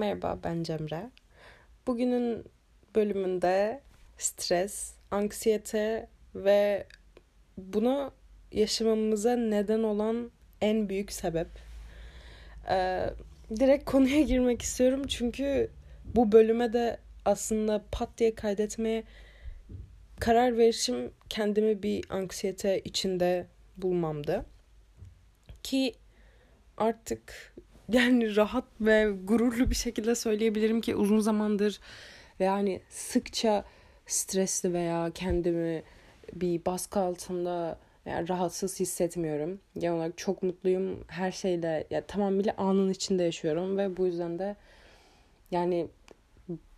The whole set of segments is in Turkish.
Merhaba ben Cemre. Bugünün bölümünde stres, anksiyete ve buna yaşamamıza neden olan en büyük sebep. Ee, direkt konuya girmek istiyorum çünkü bu bölüme de aslında pat diye kaydetmeye karar verişim kendimi bir anksiyete içinde bulmamdı. Ki artık yani rahat ve gururlu bir şekilde söyleyebilirim ki uzun zamandır yani sıkça stresli veya kendimi bir baskı altında yani rahatsız hissetmiyorum. Genel olarak çok mutluyum. Her şeyle ya tamamıyla anın içinde yaşıyorum ve bu yüzden de yani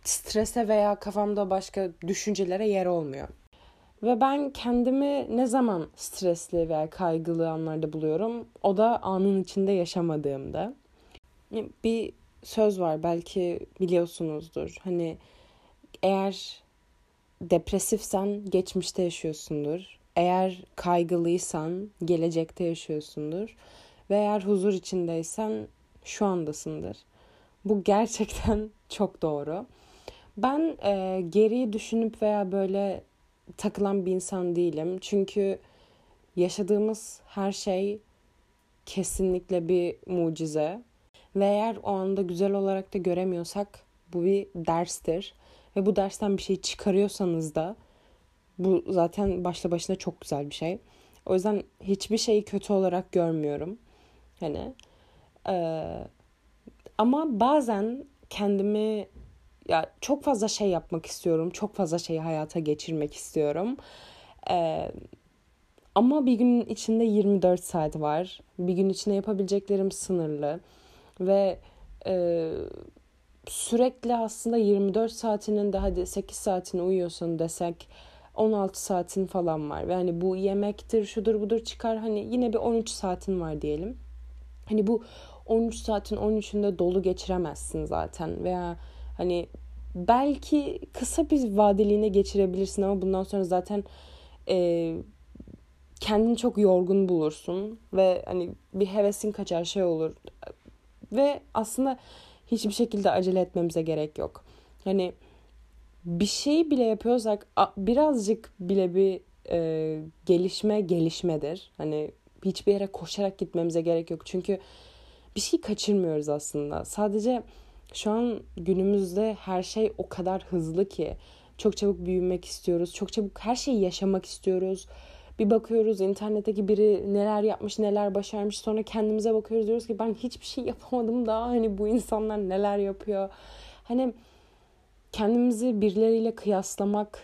strese veya kafamda başka düşüncelere yer olmuyor. Ve ben kendimi ne zaman stresli veya kaygılı anlarda buluyorum? O da anın içinde yaşamadığımda. Bir söz var belki biliyorsunuzdur. Hani eğer depresifsen geçmişte yaşıyorsundur. Eğer kaygılıysan gelecekte yaşıyorsundur. Ve eğer huzur içindeysen şu andasındır. Bu gerçekten çok doğru. Ben e, geriyi düşünüp veya böyle takılan bir insan değilim. Çünkü yaşadığımız her şey kesinlikle bir mucize. Ve eğer o anda güzel olarak da göremiyorsak bu bir derstir. Ve bu dersten bir şey çıkarıyorsanız da bu zaten başla başına çok güzel bir şey. O yüzden hiçbir şeyi kötü olarak görmüyorum. Hani e, ama bazen kendimi ya çok fazla şey yapmak istiyorum. Çok fazla şeyi hayata geçirmek istiyorum. Ee, ama bir günün içinde 24 saat var. Bir gün içinde yapabileceklerim sınırlı. Ve e, sürekli aslında 24 saatinin de hadi 8 saatini uyuyorsun desek 16 saatin falan var. Ve hani bu yemektir, şudur budur çıkar. Hani yine bir 13 saatin var diyelim. Hani bu 13 saatin 13'ünde dolu geçiremezsin zaten. Veya Hani belki kısa bir vadeliğine geçirebilirsin ama bundan sonra zaten e, kendini çok yorgun bulursun ve hani bir hevesin kaçar şey olur ve aslında hiçbir şekilde acele etmemize gerek yok. Hani bir şey bile yapıyorsak birazcık bile bir e, gelişme gelişmedir. Hani hiçbir yere koşarak gitmemize gerek yok. Çünkü bir şey kaçırmıyoruz aslında. Sadece şu an günümüzde her şey o kadar hızlı ki çok çabuk büyümek istiyoruz. Çok çabuk her şeyi yaşamak istiyoruz. Bir bakıyoruz internetteki biri neler yapmış, neler başarmış. Sonra kendimize bakıyoruz diyoruz ki ben hiçbir şey yapamadım daha hani bu insanlar neler yapıyor. Hani kendimizi birileriyle kıyaslamak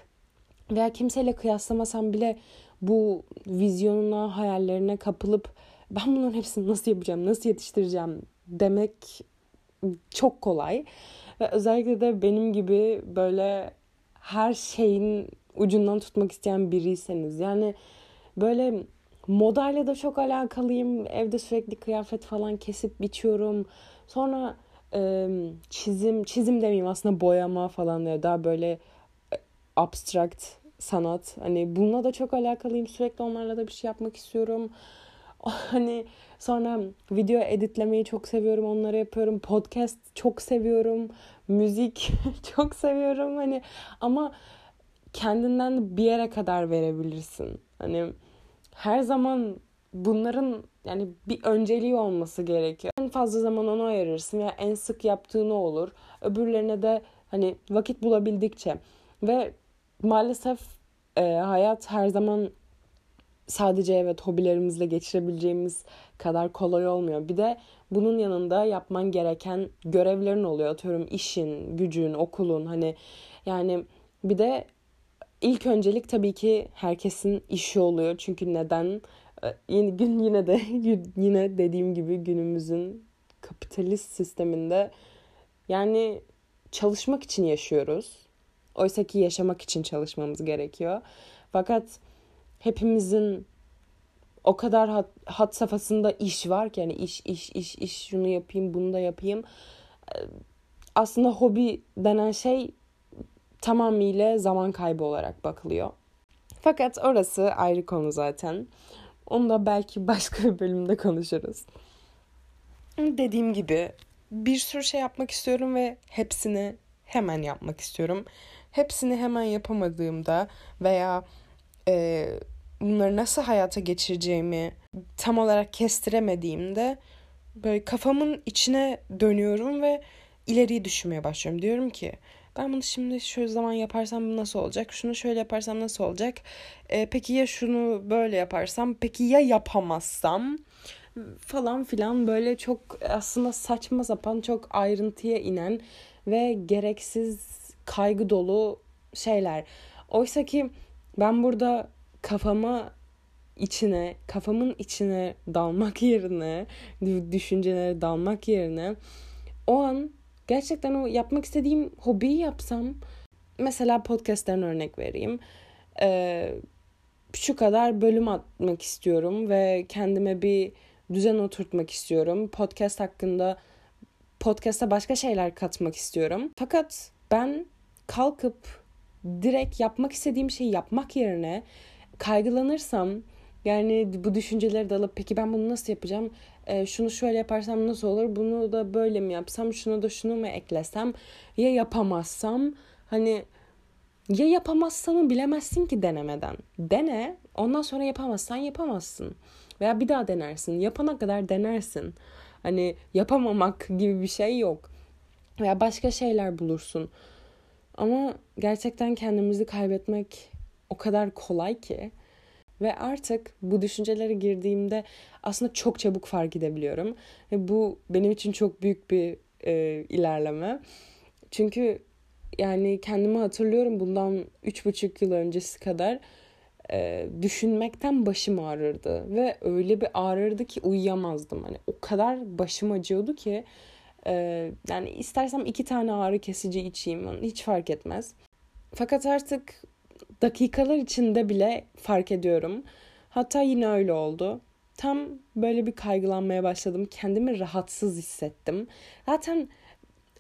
veya kimseyle kıyaslamasam bile bu vizyonuna, hayallerine kapılıp ben bunların hepsini nasıl yapacağım, nasıl yetiştireceğim demek çok kolay. Ve özellikle de benim gibi böyle her şeyin ucundan tutmak isteyen biriyseniz yani böyle modayla da çok alakalıyım. Evde sürekli kıyafet falan kesip biçiyorum. Sonra e, çizim, çizim demeyeyim aslında boyama falan diye daha böyle e, abstract sanat. Hani bununla da çok alakalıyım. Sürekli onlarla da bir şey yapmak istiyorum. Hani sonra video editlemeyi çok seviyorum. Onları yapıyorum. Podcast çok seviyorum. Müzik çok seviyorum. Hani ama kendinden bir yere kadar verebilirsin. Hani her zaman bunların yani bir önceliği olması gerekiyor. En fazla zaman ona ayırırsın ya en sık yaptığını olur. Öbürlerine de hani vakit bulabildikçe ve maalesef e, hayat her zaman sadece evet hobilerimizle geçirebileceğimiz kadar kolay olmuyor. Bir de bunun yanında yapman gereken görevlerin oluyor. Atıyorum işin, gücün, okulun hani yani bir de ilk öncelik tabii ki herkesin işi oluyor. Çünkü neden? Ee, yine gün yine de yine dediğim gibi günümüzün kapitalist sisteminde yani çalışmak için yaşıyoruz. Oysa ki yaşamak için çalışmamız gerekiyor. Fakat hepimizin o kadar hat, hat safhasında iş var ki yani iş iş iş iş şunu yapayım bunu da yapayım. Ee, aslında hobi denen şey tamamıyla zaman kaybı olarak bakılıyor. Fakat orası ayrı konu zaten. Onu da belki başka bir bölümde konuşuruz. Dediğim gibi bir sürü şey yapmak istiyorum ve hepsini hemen yapmak istiyorum. Hepsini hemen yapamadığımda veya e, bunları nasıl hayata geçireceğimi tam olarak kestiremediğimde böyle kafamın içine dönüyorum ve ileriyi düşünmeye başlıyorum. Diyorum ki ben bunu şimdi şu zaman yaparsam bu nasıl olacak? Şunu şöyle yaparsam nasıl olacak? E, peki ya şunu böyle yaparsam? Peki ya yapamazsam? Falan filan böyle çok aslında saçma sapan çok ayrıntıya inen ve gereksiz kaygı dolu şeyler. Oysa ki ben burada kafama içine, kafamın içine dalmak yerine, düşüncelere dalmak yerine o an gerçekten o yapmak istediğim hobiyi yapsam mesela podcast'ten örnek vereyim. Ee, şu kadar bölüm atmak istiyorum ve kendime bir düzen oturtmak istiyorum. Podcast hakkında podcast'a başka şeyler katmak istiyorum. Fakat ben kalkıp direkt yapmak istediğim şeyi yapmak yerine kaygılanırsam yani bu düşünceleri de alıp peki ben bunu nasıl yapacağım? E, şunu şöyle yaparsam nasıl olur? Bunu da böyle mi yapsam? Şunu da şunu mu eklesem? Ya yapamazsam? Hani ya yapamazsanı bilemezsin ki denemeden. Dene. Ondan sonra yapamazsan yapamazsın. Veya bir daha denersin. Yapana kadar denersin. Hani yapamamak gibi bir şey yok. Veya başka şeyler bulursun. Ama gerçekten kendimizi kaybetmek o kadar kolay ki. Ve artık bu düşüncelere girdiğimde aslında çok çabuk fark edebiliyorum. Ve bu benim için çok büyük bir e, ilerleme. Çünkü yani kendimi hatırlıyorum bundan üç buçuk yıl öncesi kadar e, düşünmekten başım ağrırdı. Ve öyle bir ağrırdı ki uyuyamazdım. Hani o kadar başım acıyordu ki e, yani istersem iki tane ağrı kesici içeyim hiç fark etmez. Fakat artık dakikalar içinde bile fark ediyorum. Hatta yine öyle oldu. Tam böyle bir kaygılanmaya başladım. Kendimi rahatsız hissettim. Zaten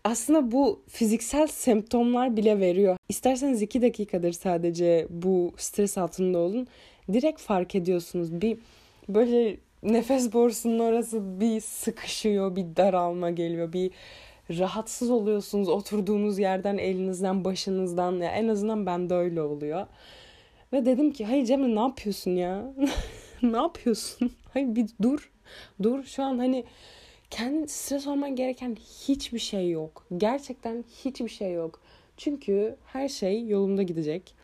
aslında bu fiziksel semptomlar bile veriyor. İsterseniz iki dakikadır sadece bu stres altında olun. Direkt fark ediyorsunuz. Bir böyle nefes borusunun orası bir sıkışıyor, bir daralma geliyor, bir rahatsız oluyorsunuz oturduğunuz yerden, elinizden, başınızdan. Ya en azından bende öyle oluyor. Ve dedim ki hayır Cemre ne yapıyorsun ya? ne yapıyorsun? Hayır bir dur. Dur şu an hani kendi stres olman gereken hiçbir şey yok. Gerçekten hiçbir şey yok. Çünkü her şey yolunda gidecek.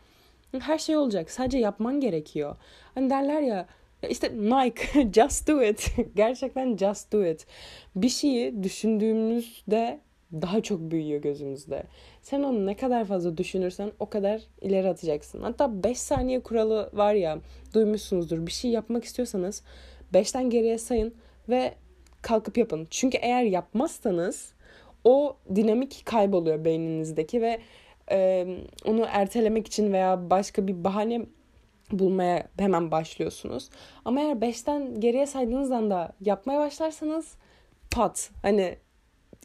Her şey olacak. Sadece yapman gerekiyor. Hani derler ya işte Nike just do it. Gerçekten just do it. Bir şeyi düşündüğümüzde daha çok büyüyor gözümüzde. Sen onu ne kadar fazla düşünürsen o kadar ileri atacaksın. Hatta 5 saniye kuralı var ya duymuşsunuzdur. Bir şey yapmak istiyorsanız 5'ten geriye sayın ve kalkıp yapın. Çünkü eğer yapmazsanız o dinamik kayboluyor beyninizdeki ve e, onu ertelemek için veya başka bir bahane bulmaya hemen başlıyorsunuz. Ama eğer 5'ten geriye saydığınız anda yapmaya başlarsanız pat hani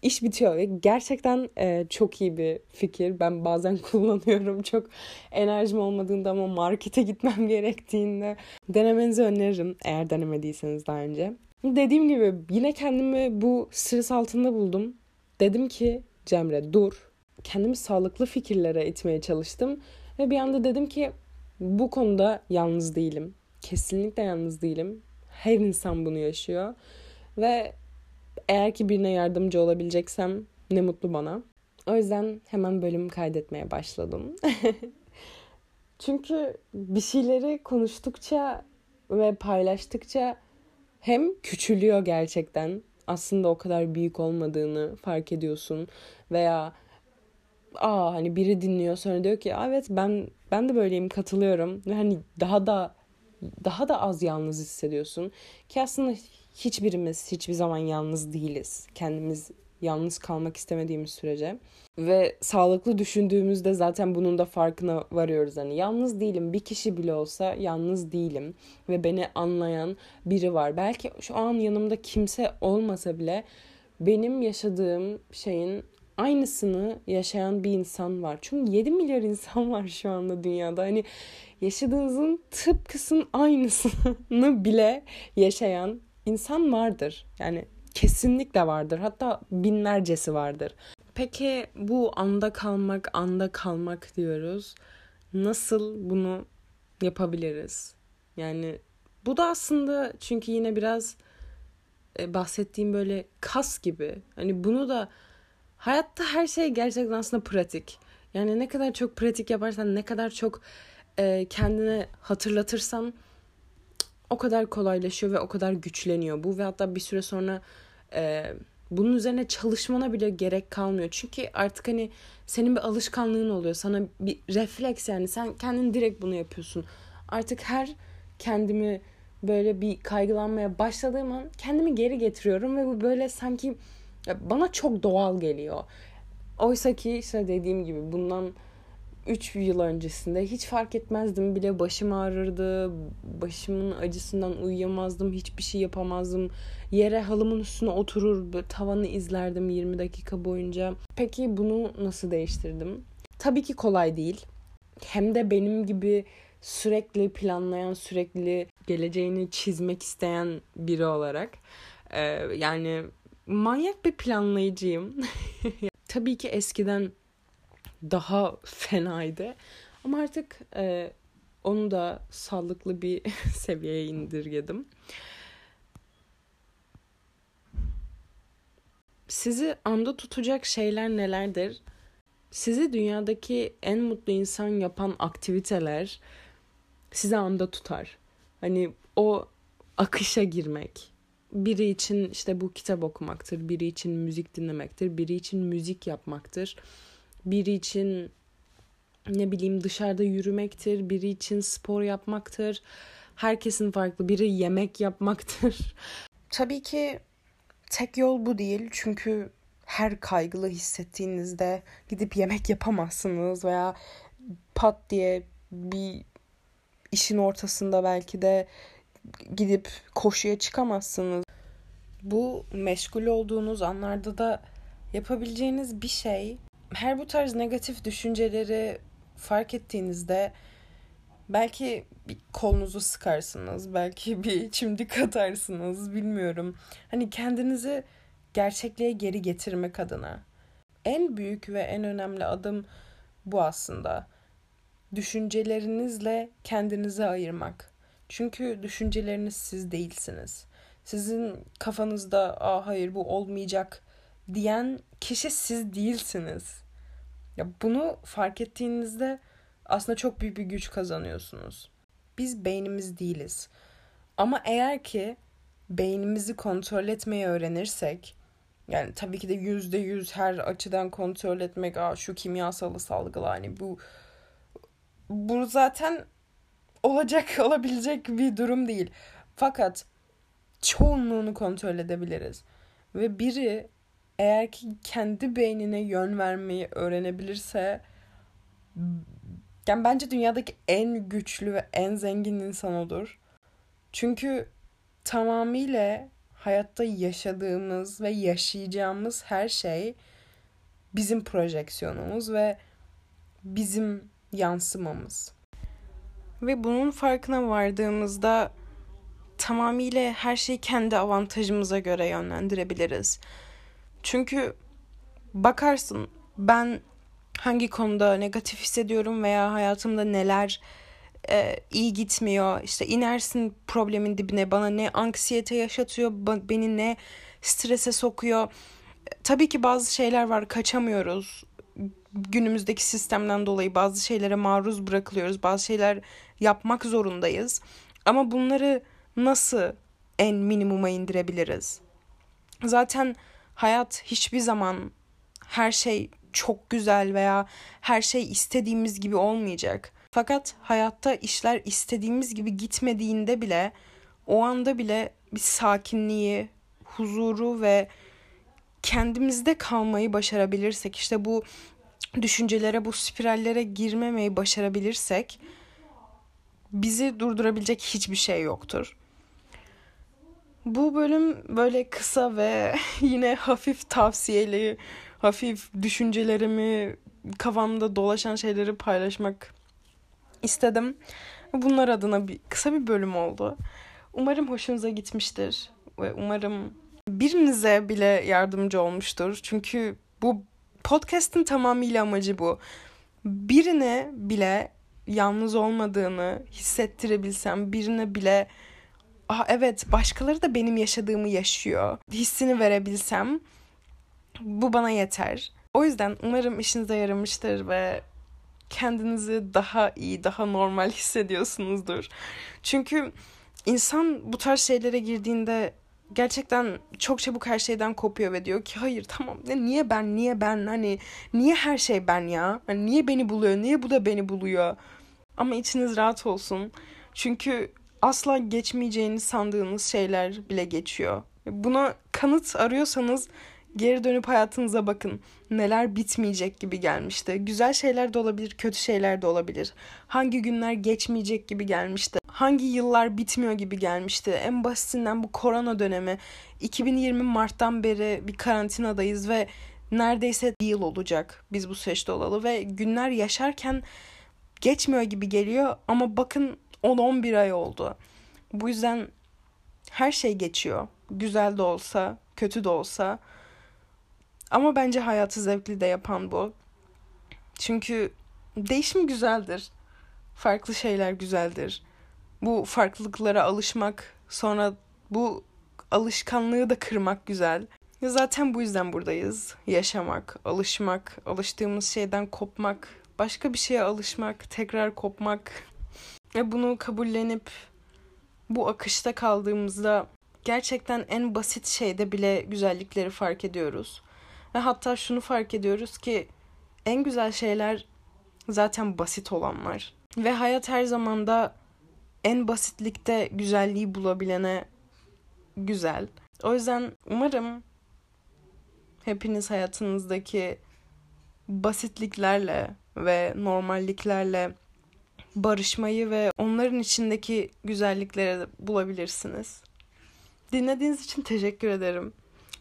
iş bitiyor gerçekten e, çok iyi bir fikir. Ben bazen kullanıyorum çok enerjim olmadığında ama markete gitmem gerektiğinde denemenizi öneririm eğer denemediyseniz daha önce. Dediğim gibi yine kendimi bu stres altında buldum. Dedim ki Cemre dur. Kendimi sağlıklı fikirlere itmeye çalıştım ve bir anda dedim ki bu konuda yalnız değilim. Kesinlikle yalnız değilim. Her insan bunu yaşıyor. Ve eğer ki birine yardımcı olabileceksem ne mutlu bana. O yüzden hemen bölüm kaydetmeye başladım. Çünkü bir şeyleri konuştukça ve paylaştıkça hem küçülüyor gerçekten. Aslında o kadar büyük olmadığını fark ediyorsun veya aa hani biri dinliyor sonra diyor ki evet ben ben de böyleyim katılıyorum. Hani daha da daha da az yalnız hissediyorsun. Ki aslında hiçbirimiz hiçbir zaman yalnız değiliz. Kendimiz yalnız kalmak istemediğimiz sürece. Ve sağlıklı düşündüğümüzde zaten bunun da farkına varıyoruz. Hani yalnız değilim bir kişi bile olsa yalnız değilim. Ve beni anlayan biri var. Belki şu an yanımda kimse olmasa bile benim yaşadığım şeyin aynısını yaşayan bir insan var. Çünkü 7 milyar insan var şu anda dünyada. Hani yaşadığınızın tıpkısının aynısını bile yaşayan insan vardır. Yani Kesinlikle vardır. Hatta binlercesi vardır. Peki bu anda kalmak, anda kalmak diyoruz. Nasıl bunu yapabiliriz? Yani bu da aslında çünkü yine biraz e, bahsettiğim böyle kas gibi. Hani bunu da hayatta her şey gerçekten aslında pratik. Yani ne kadar çok pratik yaparsan, ne kadar çok e, kendine hatırlatırsan o kadar kolaylaşıyor ve o kadar güçleniyor bu ve hatta bir süre sonra e, bunun üzerine çalışmana bile gerek kalmıyor. Çünkü artık hani senin bir alışkanlığın oluyor. Sana bir refleks yani sen kendin direkt bunu yapıyorsun. Artık her kendimi böyle bir kaygılanmaya başladığım an kendimi geri getiriyorum ve bu böyle sanki bana çok doğal geliyor. Oysa ki işte dediğim gibi bundan 3 yıl öncesinde hiç fark etmezdim bile başım ağrırdı. Başımın acısından uyuyamazdım. Hiçbir şey yapamazdım. Yere halımın üstüne oturur tavanı izlerdim 20 dakika boyunca. Peki bunu nasıl değiştirdim? Tabii ki kolay değil. Hem de benim gibi sürekli planlayan, sürekli geleceğini çizmek isteyen biri olarak. Ee, yani manyak bir planlayıcıyım. Tabii ki eskiden daha fenaydı. Ama artık e, onu da sağlıklı bir seviyeye indirgedim. Sizi anda tutacak şeyler nelerdir? Sizi dünyadaki en mutlu insan yapan aktiviteler sizi anda tutar. Hani o akışa girmek. Biri için işte bu kitap okumaktır, biri için müzik dinlemektir, biri için müzik yapmaktır biri için ne bileyim dışarıda yürümektir, biri için spor yapmaktır. Herkesin farklı. Biri yemek yapmaktır. Tabii ki tek yol bu değil. Çünkü her kaygılı hissettiğinizde gidip yemek yapamazsınız veya pat diye bir işin ortasında belki de gidip koşuya çıkamazsınız. Bu meşgul olduğunuz anlarda da yapabileceğiniz bir şey her bu tarz negatif düşünceleri fark ettiğinizde belki bir kolunuzu sıkarsınız, belki bir çimdik atarsınız, bilmiyorum. Hani kendinizi gerçekliğe geri getirmek adına. En büyük ve en önemli adım bu aslında. Düşüncelerinizle kendinizi ayırmak. Çünkü düşünceleriniz siz değilsiniz. Sizin kafanızda "Aa hayır bu olmayacak." diyen kişi siz değilsiniz. Ya bunu fark ettiğinizde aslında çok büyük bir güç kazanıyorsunuz. Biz beynimiz değiliz. Ama eğer ki beynimizi kontrol etmeyi öğrenirsek yani tabii ki de yüzde yüz her açıdan kontrol etmek Aa, şu kimyasalı salgıla hani bu bu zaten olacak olabilecek bir durum değil. Fakat çoğunluğunu kontrol edebiliriz. Ve biri eğer ki kendi beynine yön vermeyi öğrenebilirse yani bence dünyadaki en güçlü ve en zengin insan odur. Çünkü tamamıyla hayatta yaşadığımız ve yaşayacağımız her şey bizim projeksiyonumuz ve bizim yansımamız. Ve bunun farkına vardığımızda tamamıyla her şeyi kendi avantajımıza göre yönlendirebiliriz. Çünkü bakarsın ben hangi konuda negatif hissediyorum veya hayatımda neler e, iyi gitmiyor. İşte inersin problemin dibine bana ne anksiyete yaşatıyor, beni ne strese sokuyor. Tabii ki bazı şeyler var kaçamıyoruz. Günümüzdeki sistemden dolayı bazı şeylere maruz bırakılıyoruz. Bazı şeyler yapmak zorundayız. Ama bunları nasıl en minimuma indirebiliriz? Zaten hayat hiçbir zaman her şey çok güzel veya her şey istediğimiz gibi olmayacak. Fakat hayatta işler istediğimiz gibi gitmediğinde bile o anda bile bir sakinliği, huzuru ve kendimizde kalmayı başarabilirsek işte bu düşüncelere, bu spirallere girmemeyi başarabilirsek bizi durdurabilecek hiçbir şey yoktur. Bu bölüm böyle kısa ve yine hafif tavsiyeli, hafif düşüncelerimi, kafamda dolaşan şeyleri paylaşmak istedim. Bunlar adına bir kısa bir bölüm oldu. Umarım hoşunuza gitmiştir ve umarım birinize bile yardımcı olmuştur. Çünkü bu podcast'in tamamıyla amacı bu. Birine bile yalnız olmadığını hissettirebilsem, birine bile ah evet başkaları da benim yaşadığımı yaşıyor hissini verebilsem bu bana yeter. O yüzden umarım işinize yaramıştır ve kendinizi daha iyi, daha normal hissediyorsunuzdur. Çünkü insan bu tarz şeylere girdiğinde gerçekten çok çabuk her şeyden kopuyor ve diyor ki hayır tamam. Ne niye ben niye ben? Hani niye her şey ben ya? Hani niye beni buluyor? Niye bu da beni buluyor? Ama içiniz rahat olsun. Çünkü asla geçmeyeceğini sandığınız şeyler bile geçiyor. Buna kanıt arıyorsanız Geri dönüp hayatınıza bakın. Neler bitmeyecek gibi gelmişti. Güzel şeyler de olabilir, kötü şeyler de olabilir. Hangi günler geçmeyecek gibi gelmişti. Hangi yıllar bitmiyor gibi gelmişti. En basitinden bu korona dönemi. 2020 Mart'tan beri bir karantinadayız ve neredeyse bir yıl olacak biz bu süreçte olalı ve günler yaşarken geçmiyor gibi geliyor ama bakın 10-11 ay oldu. Bu yüzden her şey geçiyor. Güzel de olsa, kötü de olsa. Ama bence hayatı zevkli de yapan bu. Çünkü değişim güzeldir. Farklı şeyler güzeldir. Bu farklılıklara alışmak, sonra bu alışkanlığı da kırmak güzel. Zaten bu yüzden buradayız. Yaşamak, alışmak, alıştığımız şeyden kopmak, başka bir şeye alışmak, tekrar kopmak. Ve bunu kabullenip bu akışta kaldığımızda gerçekten en basit şeyde bile güzellikleri fark ediyoruz. Ve hatta şunu fark ediyoruz ki en güzel şeyler zaten basit olanlar. Ve hayat her zaman da en basitlikte güzelliği bulabilene güzel. O yüzden umarım hepiniz hayatınızdaki basitliklerle ve normalliklerle barışmayı ve onların içindeki güzellikleri bulabilirsiniz. Dinlediğiniz için teşekkür ederim.